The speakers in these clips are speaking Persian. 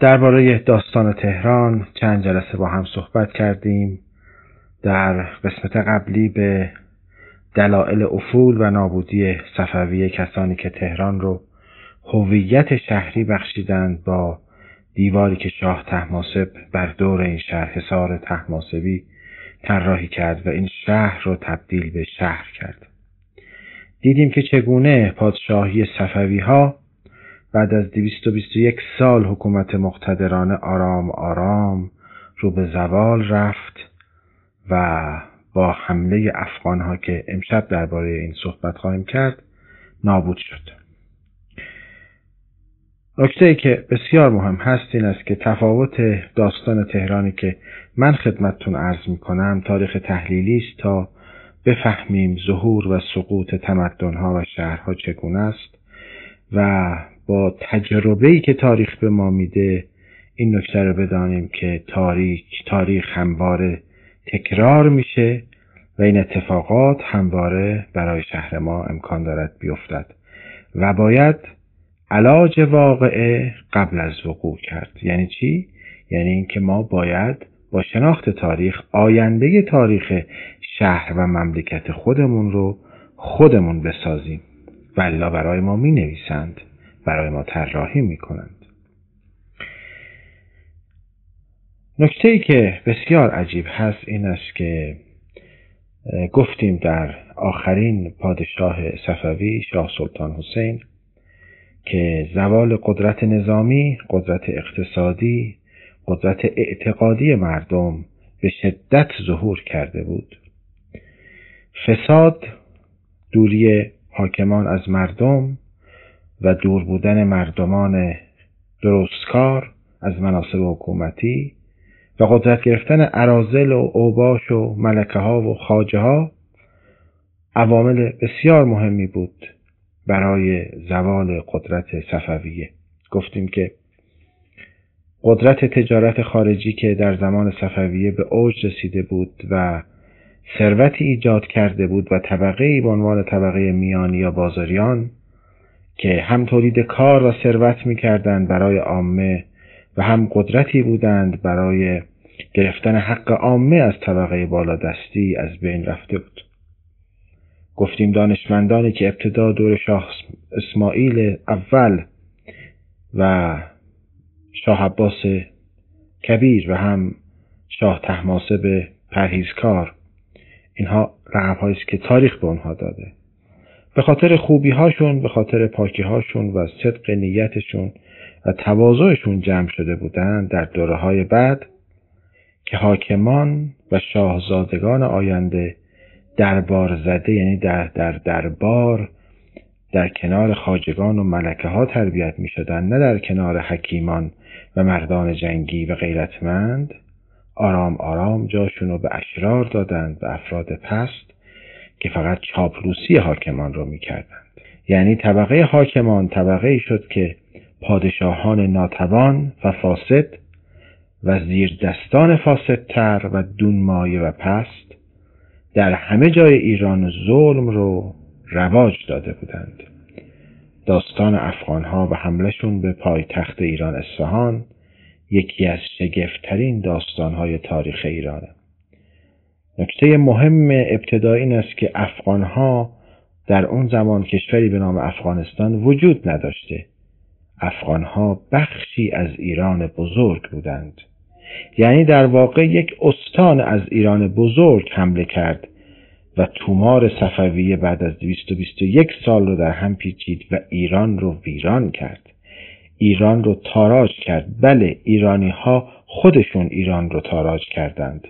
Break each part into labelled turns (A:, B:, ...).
A: درباره داستان تهران چند جلسه با هم صحبت کردیم. در قسمت قبلی به دلایل افول و نابودی صفوی کسانی که تهران رو هویت شهری بخشیدند با دیواری که شاه تحماسب بر دور این شهر حصار تحماسبی طراحی کرد و این شهر رو تبدیل به شهر کرد. دیدیم که چگونه پادشاهی صفوی ها بعد از 221 سال حکومت مقتدرانه آرام آرام رو به زوال رفت و با حمله افغان ها که امشب درباره این صحبت خواهیم کرد نابود شد. نکته ای که بسیار مهم هست این است که تفاوت داستان تهرانی که من خدمتتون عرض می کنم تاریخ تحلیلی است تا بفهمیم ظهور و سقوط تمدنها و شهرها چگونه است و با تجربه‌ای که تاریخ به ما میده این نکته رو بدانیم که تاریخ تاریخ همواره تکرار میشه و این اتفاقات همواره برای شهر ما امکان دارد بیفتد و باید علاج واقعه قبل از وقوع کرد. یعنی چی؟ یعنی اینکه ما باید با شناخت تاریخ آینده تاریخ شهر و مملکت خودمون رو خودمون بسازیم ولی برای ما می نویسند برای ما طراحی می کنند نکته ای که بسیار عجیب هست این است که گفتیم در آخرین پادشاه صفوی شاه سلطان حسین که زوال قدرت نظامی، قدرت اقتصادی، قدرت اعتقادی مردم به شدت ظهور کرده بود. فساد، دوری حاکمان از مردم و دور بودن مردمان درستکار از مناسب حکومتی و قدرت گرفتن عرازل و اوباش و ملکه ها و خاجه ها عوامل بسیار مهمی بود برای زوال قدرت صفویه. گفتیم که قدرت تجارت خارجی که در زمان صفویه به اوج رسیده بود و ثروتی ایجاد کرده بود و طبقه به عنوان طبقه میانی یا بازاریان که هم تولید کار و ثروت می‌کردند برای عامه و هم قدرتی بودند برای گرفتن حق عامه از طبقه بالادستی از بین رفته بود. گفتیم دانشمندانی که ابتدا دور شاه اسماعیل اول و شاه عباس کبیر و هم شاه تحماسب پرهیزکار اینها رقم است که تاریخ به اونها داده. به خاطر خوبی هاشون به خاطر پاکی هاشون و صدق نیتشون و تواضعشون جمع شده بودند در دوره های بعد که حاکمان و شاهزادگان آینده دربار زده یعنی در در دربار در کنار خاجگان و ملکه ها تربیت می شدن نه در کنار حکیمان و مردان جنگی و غیرتمند. آرام آرام جاشون رو به اشرار دادند به افراد پست. که فقط چاپلوسی حاکمان رو می‌کردند. یعنی طبقه حاکمان طبقه شد که پادشاهان ناتوان و فاسد و زیر دستان فاسدتر و دونمایه و پست در همه جای ایران ظلم رو رواج داده بودند. داستان افغانها و حملشون به پایتخت ایران اصفهان یکی از شگفتترین داستانهای تاریخ ایرانه. نکته مهم ابتدایی این است که افغانها در اون زمان کشوری به نام افغانستان وجود نداشته. افغانها بخشی از ایران بزرگ بودند. یعنی در واقع یک استان از ایران بزرگ حمله کرد و تومار صفویه بعد از 221 سال رو در هم پیچید و ایران رو ویران کرد. ایران رو تاراج کرد. بله ایرانی ها خودشون ایران رو تاراج کردند.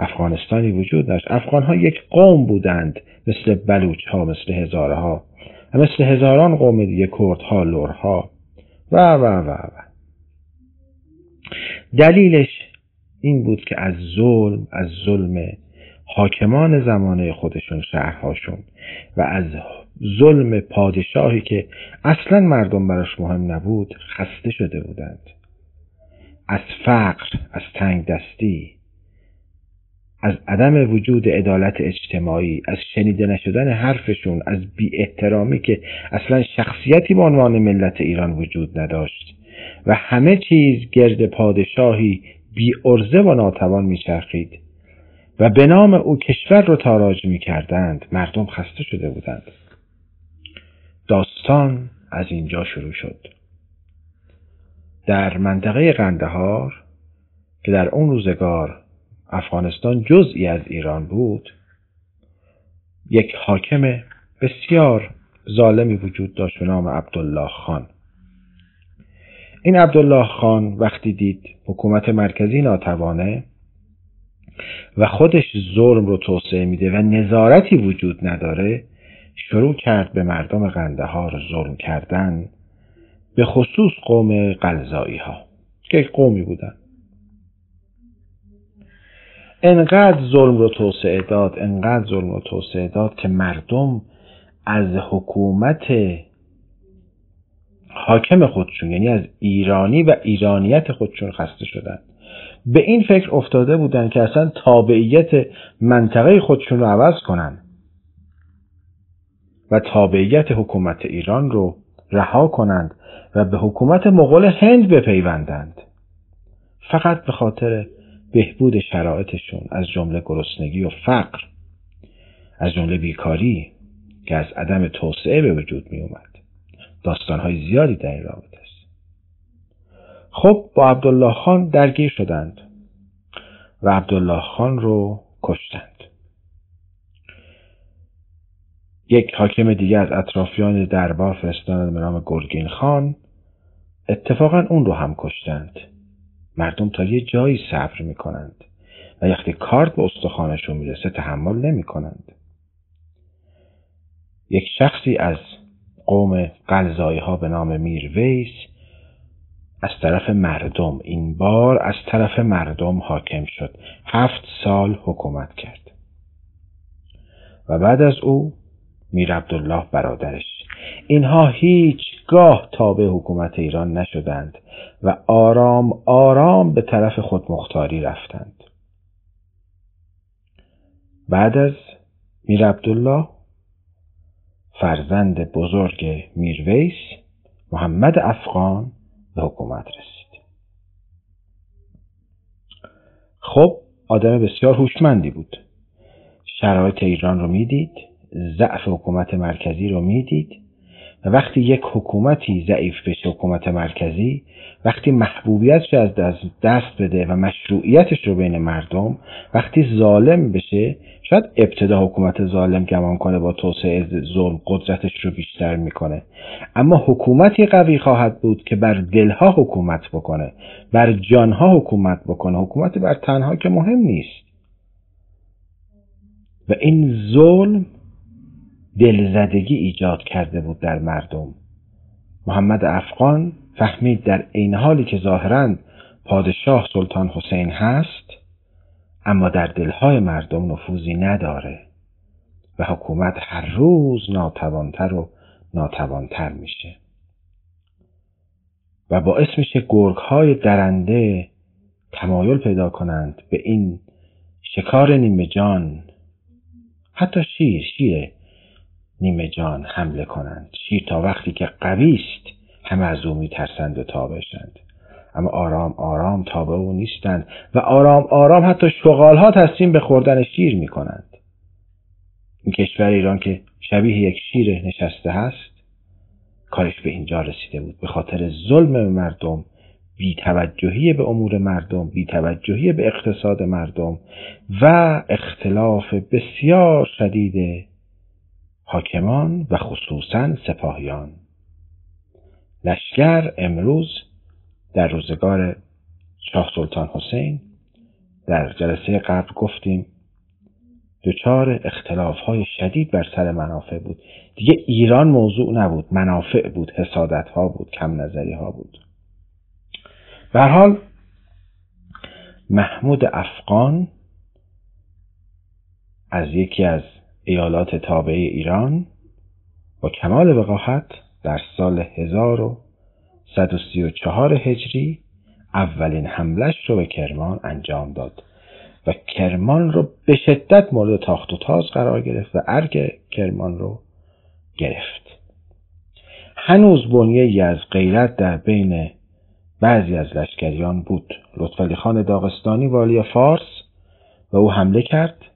A: افغانستانی وجود داشت. افغان ها یک قوم بودند مثل بلوچ ها مثل هزاره ها مثل هزاران قوم دیگه کرد ها لور ها و و و و. دلیلش این بود که از ظلم از ظلم حاکمان زمانه خودشون شهرهاشون و از ظلم پادشاهی که اصلا مردم براش مهم نبود خسته شده بودند. از فقر از تنگ دستی از عدم وجود عدالت اجتماعی از شنیده نشدن حرفشون از بی احترامی که اصلا شخصیتی به عنوان ملت ایران وجود نداشت. و همه چیز گرد پادشاهی بی ارزه و ناتوان میچرخید. و به نام او کشور رو تاراج می کردند مردم خسته شده بودند. داستان از اینجا شروع شد. در منطقه قندهار که در اون روزگار افغانستان جزئی از ایران بود. یک حاکم بسیار ظالمی وجود داشت به نام عبدالله خان. این عبدالله خان وقتی دید حکومت مرکزی ناتوانه و خودش ظلم رو توسعه میده و نظارتی وجود نداره شروع کرد به مردم قندهار ظلم کردن به خصوص قوم قلزایی ها که قومی بودن. انقدر ظلم رو توسعه داد انقدر ظلم رو توسعه داد که مردم از حکومت حاکم خودشون یعنی از ایرانی و ایرانیت خودشون خسته شدن. به این فکر افتاده بودن که اصلا تابعیت منطقه خودشون رو عوض کنن و تابعیت حکومت ایران رو رها کنند و به حکومت مغول هند بپیوندند. فقط به خاطر بهبود شرایطشون از جمله گرسنگی و فقر از جمله بیکاری که از عدم توسعه به وجود می اومد داستانهای زیادی در این رابطه است. خب با عبدالله خان درگیر شدند و عبدالله خان رو کشتند. یک حاکم دیگه از اطرافیان دربار فرستادند به نام گرگین خان. اتفاقا اون رو هم کشتند. مردم تا یه جایی صبر می‌کنند و وقتی کارت به استخوانشون می‌رسه تحمل نمی‌کنند. یک شخصی از قوم قلزایی ها به نام میر ویس از طرف مردم این بار از طرف مردم حاکم شد. هفت سال حکومت کرد. و بعد از او میر عبدالله برادرش. اینها هیچگاه تابع حکومت ایران نشدند و آرام آرام به طرف خودمختاری رفتند. بعد از میر عبدالله فرزند بزرگ میرویس محمد افغان به حکومت رسید. خب آدم بسیار هوشمندی بود. شرایط ایران رو می‌دید ضعف حکومت مرکزی رو می‌دید. و وقتی یک حکومتی ضعیف بشه حکومت مرکزی وقتی محبوبیتش از دست بده و مشروعیتش رو بین مردم وقتی ظالم بشه شاید ابتدا حکومت ظالم گمان کنه با توسعه ظلم قدرتش رو بیشتر می‌کنه. اما حکومتی قوی خواهد بود که بر دلها حکومت بکنه بر جانها حکومت بکنه. حکومت بر تنها که مهم نیست. و این ظلم دلزدگی ایجاد کرده بود در مردم. محمد افغان فهمید در این حالی که ظاهرا پادشاه سلطان حسین هست اما در دلهای مردم نفوذی نداره و حکومت هر روز ناتوانتر و ناتوانتر میشه. و باعث میشه گرگ های درنده تمایل پیدا کنند به این شکار نیمه جان. حتی شیر شیر نیمه جان حمله کنند. شیر تا وقتی که قوی است همه از او میترسند و تابشند اما آرام آرام تابع او نیستند و آرام آرام حتی شغال ها تصمیم به خوردن شیر می کنند. این کشور ایران که شبیه یک شیر نشسته هست کارش به اینجا رسیده بود. به خاطر ظلم مردم بیتوجهی به امور مردم بیتوجهی به اقتصاد مردم و اختلاف بسیار شدید حاکمان و خصوصا سپاهیان. لشکر امروز در روزگار شاه سلطان حسین در جلسه قبل گفتیم دچار اختلاف های شدید بر سر منافع بود. دیگه ایران موضوع نبود منافع بود حسادت ها بود کم نظری ها بود حال محمود افغان از یکی از ایالات تابعه ایران با کمال وقاحت در سال 1134 هجری اولین حملش رو به کرمان انجام داد و کرمان رو به شدت مورد تاخت و تاز قرار گرفت و ارگ کرمان رو گرفت. هنوز بنیه از غیرت در بین بعضی از لشکریان بود. لطفعلی خان داغستانی والی فارس و او حمله کرد.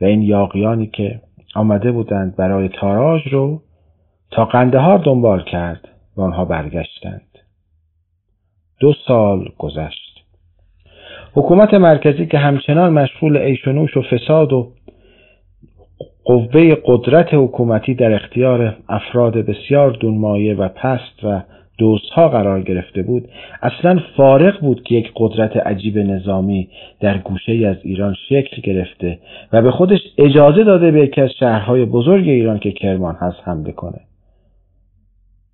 A: و این یاقیانی که آمده بودند برای تاراج رو تا قندهار دنبال کرد و آنها برگشتند. دو سال گذشت. حکومت مرکزی که همچنان مشغول عیش و و فساد و قوه قدرت حکومتی در اختیار افراد بسیار دونمایه و پست و دوستها قرار گرفته بود اصلا فارغ بود که یک قدرت عجیب نظامی در گوشه از ایران شکل گرفته و به خودش اجازه داده به یکی از شهرهای بزرگ ایران که کرمان هست حمله کنه.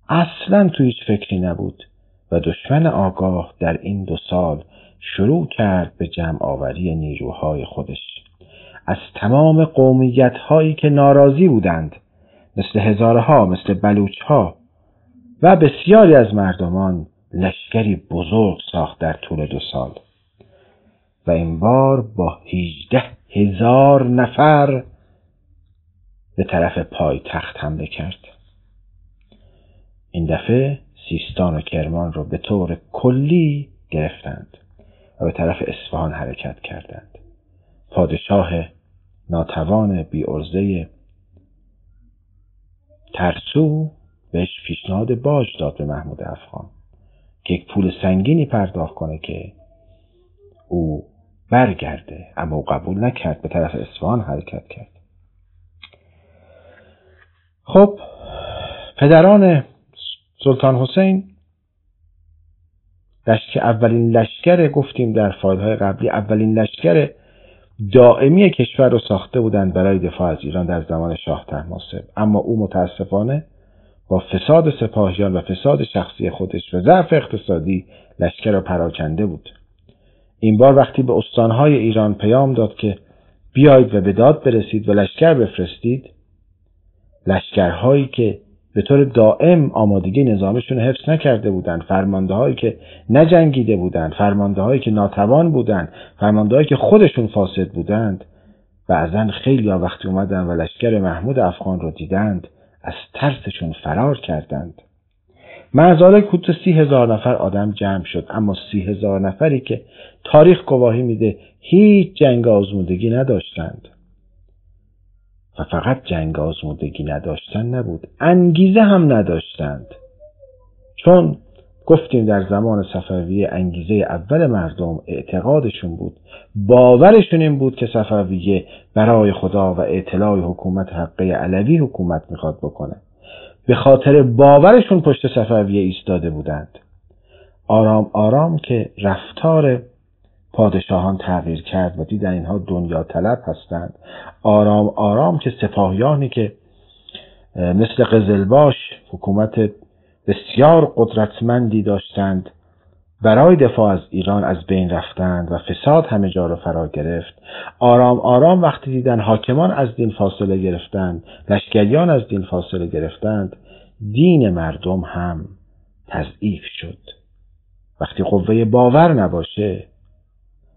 A: اصلا تو هیچ فکری نبود و دشمن آگاه در این دو سال شروع کرد به جمع آوری نیروهای خودش. از تمام قومیت هایی که ناراضی بودند مثل هزارها مثل بلوچ ها و بسیاری از مردمان لشکری بزرگ ساخت در طول دو سال. و این بار با هیجده هزار نفر به طرف پای تخت حمله کرد. این دفعه سیستان و کرمان را به طور کلی گرفتند و به طرف اصفهان حرکت کردند. پادشاه ناتوان بی ارزه ترسو بهش پیشنهاد باج داد به محمود افغان که یک پول سنگینی پرداخت کنه که او برگرده اما او قبول نکرد به طرف اصفهان حرکت کرد. خب پدران سلطان حسین لشکر اولین لشکر گفتیم در فایلهای قبلی اولین لشکر دائمی کشور رو ساخته بودند برای دفاع از ایران در زمان شاه تحماسب. اما او متاسفانه با فساد سپاهیان و فساد شخصی خودش و ضعف اقتصادی لشکر را پراکنده بود. این بار وقتی به استانهای ایران پیام داد که بیایید و به داد برسید و لشکر بفرستید لشکرهایی که به طور دائم آمادگی نظامشون حفظ نکرده بودند فرمانده هایی که نجنگیده بودند فرمانده هایی که ناتوان بودند فرمانده هایی که خودشون فاسد بودند بعضا خیلی ها وقتی اومدن و لشکر محمود افغان رو دیدند از ترسشون فرار کردند. معذاله کود سی هزار نفر آدم جمع شد اما سی هزار نفری که تاریخ گواهی میده هیچ جنگ آزمودگی نداشتند. و فقط جنگ آزمودگی نداشتن نبود انگیزه هم نداشتند. چون گفتیم در زمان صفویه انگیزه اول مردم اعتقادشون بود. باورشون این بود که صفویه برای خدا و اطلاع حکومت حقه علوی حکومت می‌خواد بکنه. به خاطر باورشون پشت صفویه ایستاده بودند. آرام آرام که رفتار پادشاهان تغییر کرد و دیدن اینها دنیا طلب هستند. آرام آرام که سپاهیانی که مثل قزلباش حکومت بسیار قدرتمندی داشتند. برای دفاع از ایران از بین رفتند و فساد همه جا را فرا گرفت. آرام آرام وقتی دیدن حاکمان از دین فاصله گرفتند لشکریان از دین فاصله گرفتند دین مردم هم تضعیف شد. وقتی قوه باور نباشه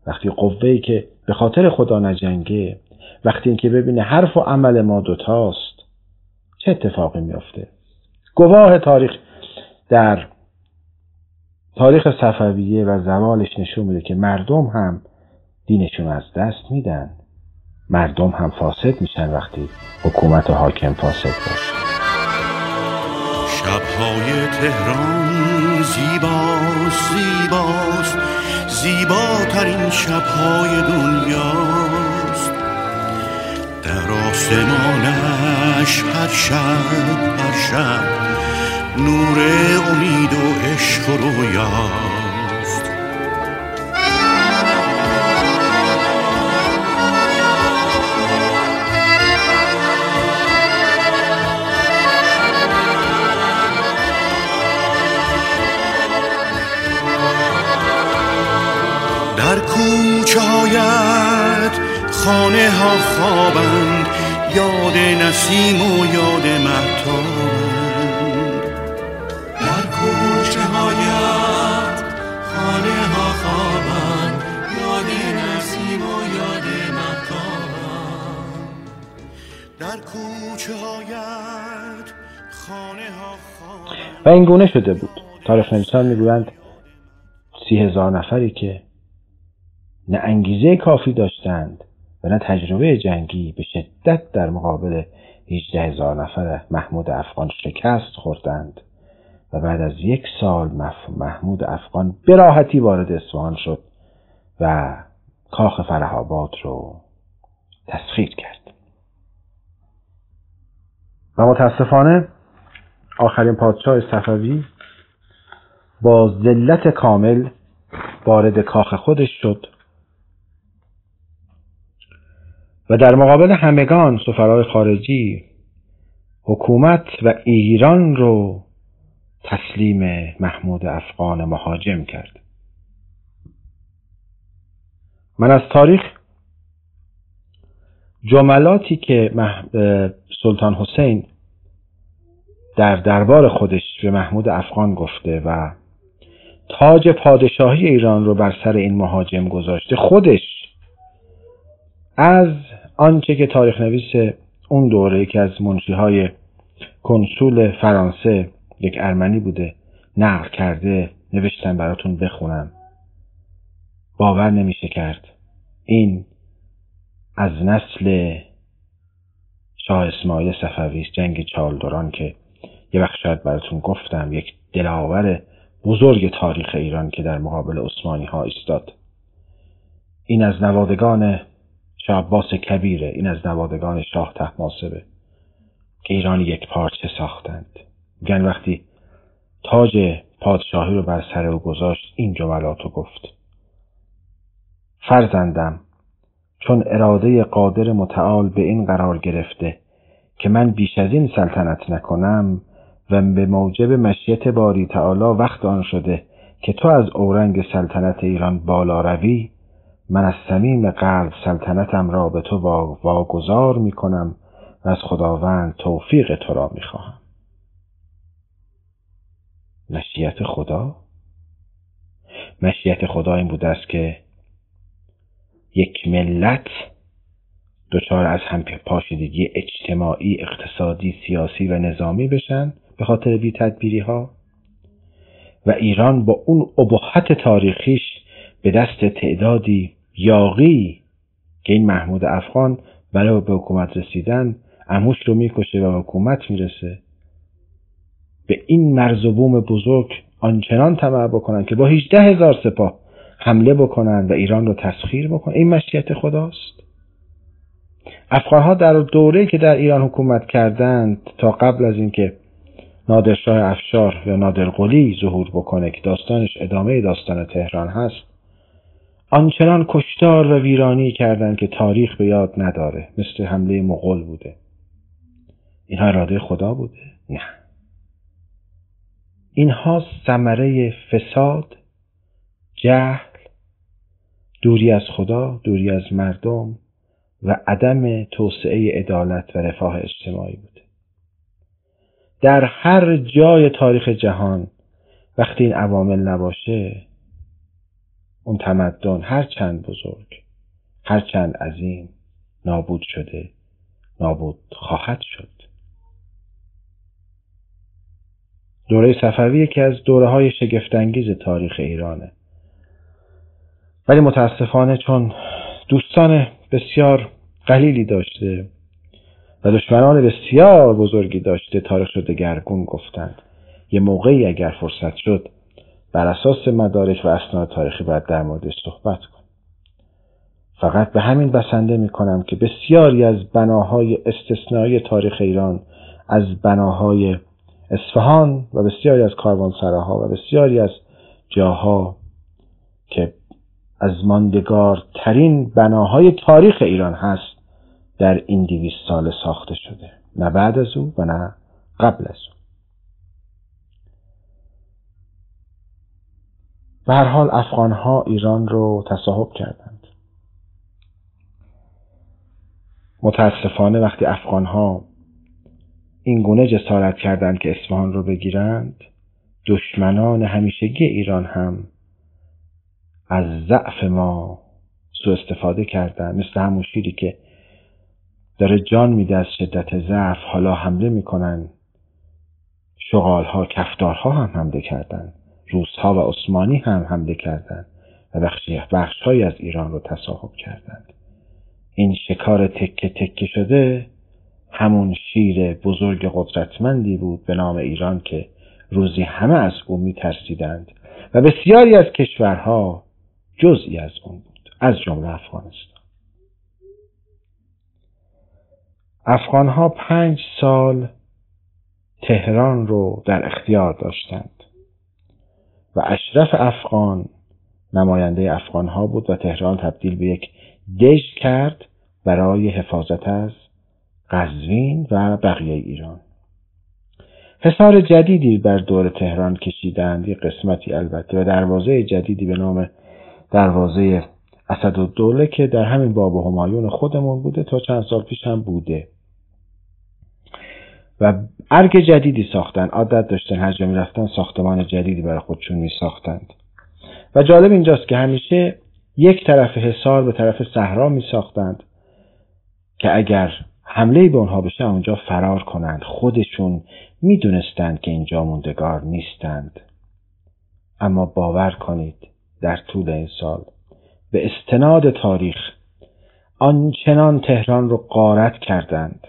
A: وقتی قوه‌ای که به خاطر خدا نجنگه وقتی اینکه ببینه حرف و عمل ما دوتاست چه اتفاقی میافته؟ گواه تاریخ در تاریخ صفویه و زوالش نشون میده که مردم هم دینشون از دست میدن. مردم هم فاسد میشن وقتی حکومت و حاکم فاسد باشه.
B: شبهای تهران زیباست زیباست. زیباترین شبهای دنیاست. در آسمانش هر شب هر شب نور امید و عشق و رویاست در کوچه هایت خانه ها خوابند. یاد نسیم و یاد مهتاب. ها خوابند. و یاد در خوابند.
A: و این گونه شده بود. تاریخ نویسان می‌گویند سی هزار نفری که نه انگیزه کافی داشتند و نه تجربه جنگی به شدت در مقابل 18 هزار نفر محمود افغان شکست خوردند. و بعد از یک سال محمود افغان به وارد اصفهان شد و کاخ فرهاباد رو تسخیر کرد. و متاسفانه آخرین پادشاه صفوی با ذلت کامل وارد کاخ خودش شد و در مقابل همگان سفرهای خارجی حکومت و ایران رو تسلیم محمود افغان مهاجم کرد. من از تاریخ جملاتی که سلطان حسین در دربار خودش به محمود افغان گفته و تاج پادشاهی ایران رو بر سر این مهاجم گذاشته خودش از آنچه که تاریخ نویس اون دوره یکی از منشی های کنسول فرانسه یک ارمنی بوده نقل کرده نوشتم براتون بخونم. باور نمیشه کرد. این از نسل شاه اسماعیل صفوی جنگ چالدوران که یه وقت شاید براتون گفتم یک دلاور بزرگ تاریخ ایران که در مقابل عثمانی ها ایستاد. این از نوادگان شاه عباس کبیره این از نوادگان شاه تحماسبه که ایران یک پارچه ساختند. میگن وقتی تاج پادشاهی رو بر سر او گذاشت این جملات رو گفت فرزندم چون اراده قادر متعال به این قرار گرفته که من بیش از این سلطنت نکنم و به موجب مشیت باری تعالی وقت آن شده که تو از اورنگ سلطنت ایران بالا روی من از صمیم قلب سلطنتم را به تو واگذار می کنم و از خداوند توفیق تو را می خواهم. مشیت خدا؟ مشیت خدا این بوده است که یک ملت دچار از هم پاشیدگی اجتماعی اقتصادی سیاسی و نظامی بشن به خاطر بی تدبیری ها و ایران با اون ابهت تاریخیش به دست تعدادی یاقی که این محمود افغان برای به حکومت رسیدن اموش رو می‌کشه و حکومت می‌رسه. به این مرز و بوم بزرگ آنچنان طمع بکنن که با 18 هزار سپاه حمله بکنن و ایران رو تسخیر بکنن. این مشیت خداست. افغانها در دوره که در ایران حکومت کردند تا قبل از اینکه نادرشاه افشار یا نادرقلی ظهور بکنه که داستانش ادامه داستان تهران هست آنچنان کشتار و ویرانی کردند که تاریخ به یاد نداره. مثل حمله مغول بوده. اینها اراده خدا بوده؟ نه. اینها ثمره فساد جهل دوری از خدا دوری از مردم و عدم توسعه عدالت و رفاه اجتماعی بوده. در هر جای تاریخ جهان وقتی این عوامل نباشه اون تمدن هر چند بزرگ هر چند عظیم نابود شده نابود خواهد شد. دوره صفوی یکی از دوره های شگفتانگیز تاریخ ایرانه. ولی متاسفانه چون دوستان بسیار قلیلی داشته و دشمنان بسیار بزرگی داشته تاریخ شده گرگون گفتند. یه موقعی اگر فرصت شد بر اساس مدارک و اسناد تاریخی باید در موردش صحبت کن فقط به همین بسنده می کنم که بسیاری از بناهای استثنایی تاریخ ایران از بناهای اصفهان و بسیاری از کاروانسراها و بسیاری از جاها که از ماندگار ترین بناهای تاریخ ایران هست در این دویست سال ساخته شده. نه بعد از او و نه قبل از او. به هر حال افغان ها ایران رو تصاحب کردند. متاسفانه وقتی افغان ها این گونه جسارت کردند که اصفهان رو بگیرند دشمنان همیشگی ایران هم از ضعف ما سوء استفاده کردن. مثل همون شیری که داره جان میده از شدت ضعف حالا حمله می‌کنن. شغالها کفتارها هم حمله کردن. روسها و عثمانی هم حمله کردند و بخشهایی از ایران رو تصاحب کردند. این شکار تکه تکه شده همون شیر بزرگ قدرتمندی بود به نام ایران که روزی همه از او میترسیدند و بسیاری از کشورها جزئی از اون بود از جمله افغانستان. افغانها پنج سال تهران رو در اختیار داشتند و اشرف افغان نماینده افغان ها بود و تهران تبدیل به یک دژ کرد برای حفاظت از قزوین و بقیه ایران. حصار جدیدی بر دور تهران کشیدند. یک قسمتی البته و دروازه جدیدی به نام دروازه اسد و دوله که در همین باب همایون خودمون بوده تا چند سال پیش هم بوده. و ارگ جدیدی ساختن عادت داشتن هر جا رفتن ساختمان جدیدی برای خودشون می ساختند و جالب اینجاست که همیشه یک طرف حصار به طرف صحرا می ساختند که اگر حمله به اونها بشه اونجا فرار کنند. خودشون می‌دونستند که اینجا موندگار نیستند. اما باور کنید در طول این سال به استناد تاریخ آنچنان تهران رو قارت کردند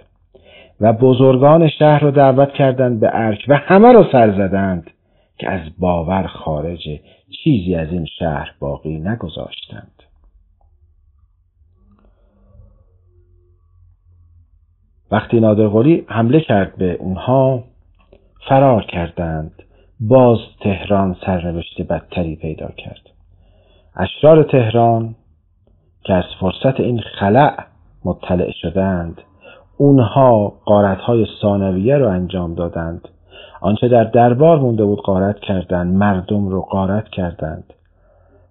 A: و بزرگان شهر رو دعوت کردند به ارک و همه رو سر زدند که از باور خارج چیزی از این شهر باقی نگذاشتند. وقتی نادرقلی حمله کرد به اونها فرار کردند. باز تهران سرنوشت بدتری پیدا کرد. اشرار تهران که از فرصت این خلع مطلع شدند اونها قارتهای ثانویه رو انجام دادند. آنچه در دربار مونده بود قارت کردند مردم رو قارت کردند.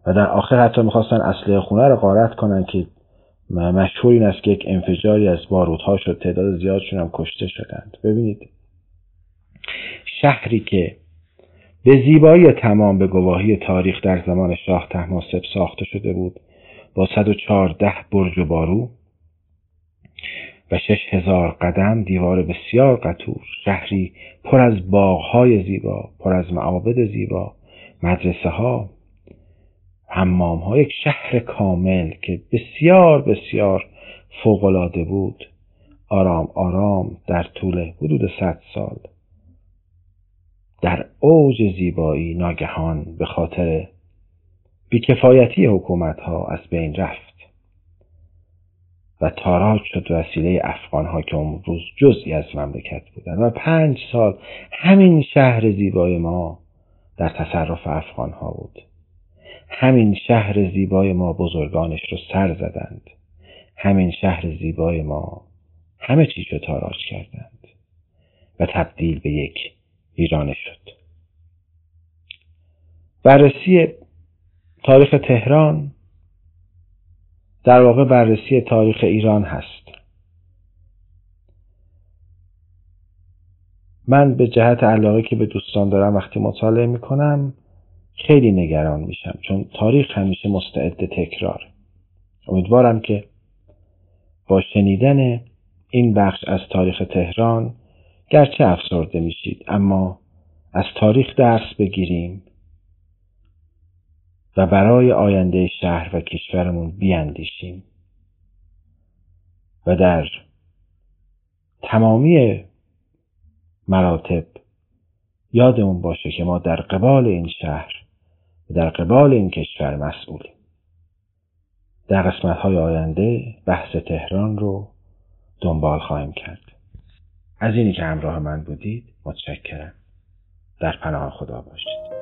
A: و در آخر حتی می‌خواستن اصله خونه رو قارت کنند که مشهور این است که یک انفجاری از باروتها شد. تعداد زیادشون هم کشته شدند. ببینید. شهری که به زیبایی تمام به گواهی تاریخ در زمان شاه تحماسب ساخته شده بود با 114 برج و بارو و شش هزار قدم دیوار بسیار قطور شهری پر از باغهای زیبا پر از معابد زیبا مدرسه ها حمام ها یک شهر کامل که بسیار بسیار فوقالعاده بود. آرام آرام در طول حدود صد سال. در اوج زیبایی ناگهان به خاطر بیکفایتی حکومت ها از بین رفت و تاراج شد وسیله افغان ها که اون روز جزئی از مملکت بودن و پنج سال همین شهر زیبای ما در تصرف افغان ها بود. همین شهر زیبای ما بزرگانش رو سر زدند. همین شهر زیبای ما همه چیز رو تاراج کردند. و تبدیل به یک ایرانه شد. بررسی تاریخ تهران در واقع بررسی تاریخ ایران هست. من به جهت علاقه که به دوستان دارم وقتی مطالعه می‌کنم خیلی نگران میشم چون تاریخ همیشه مستعد تکرار. امیدوارم که با شنیدن این بخش از تاریخ تهران گرچه افسرده میشید اما از تاریخ درس بگیریم و برای آینده شهر و کشورمون بیاندیشیم. و در تمامی مراتب یادمون باشه که ما در قبال این شهر و در قبال این کشور مسئولیم در قسمت های آینده بحث تهران رو دنبال خواهیم کرد. از اینی که همراه من بودید متشکرم. در پناه خدا باشید.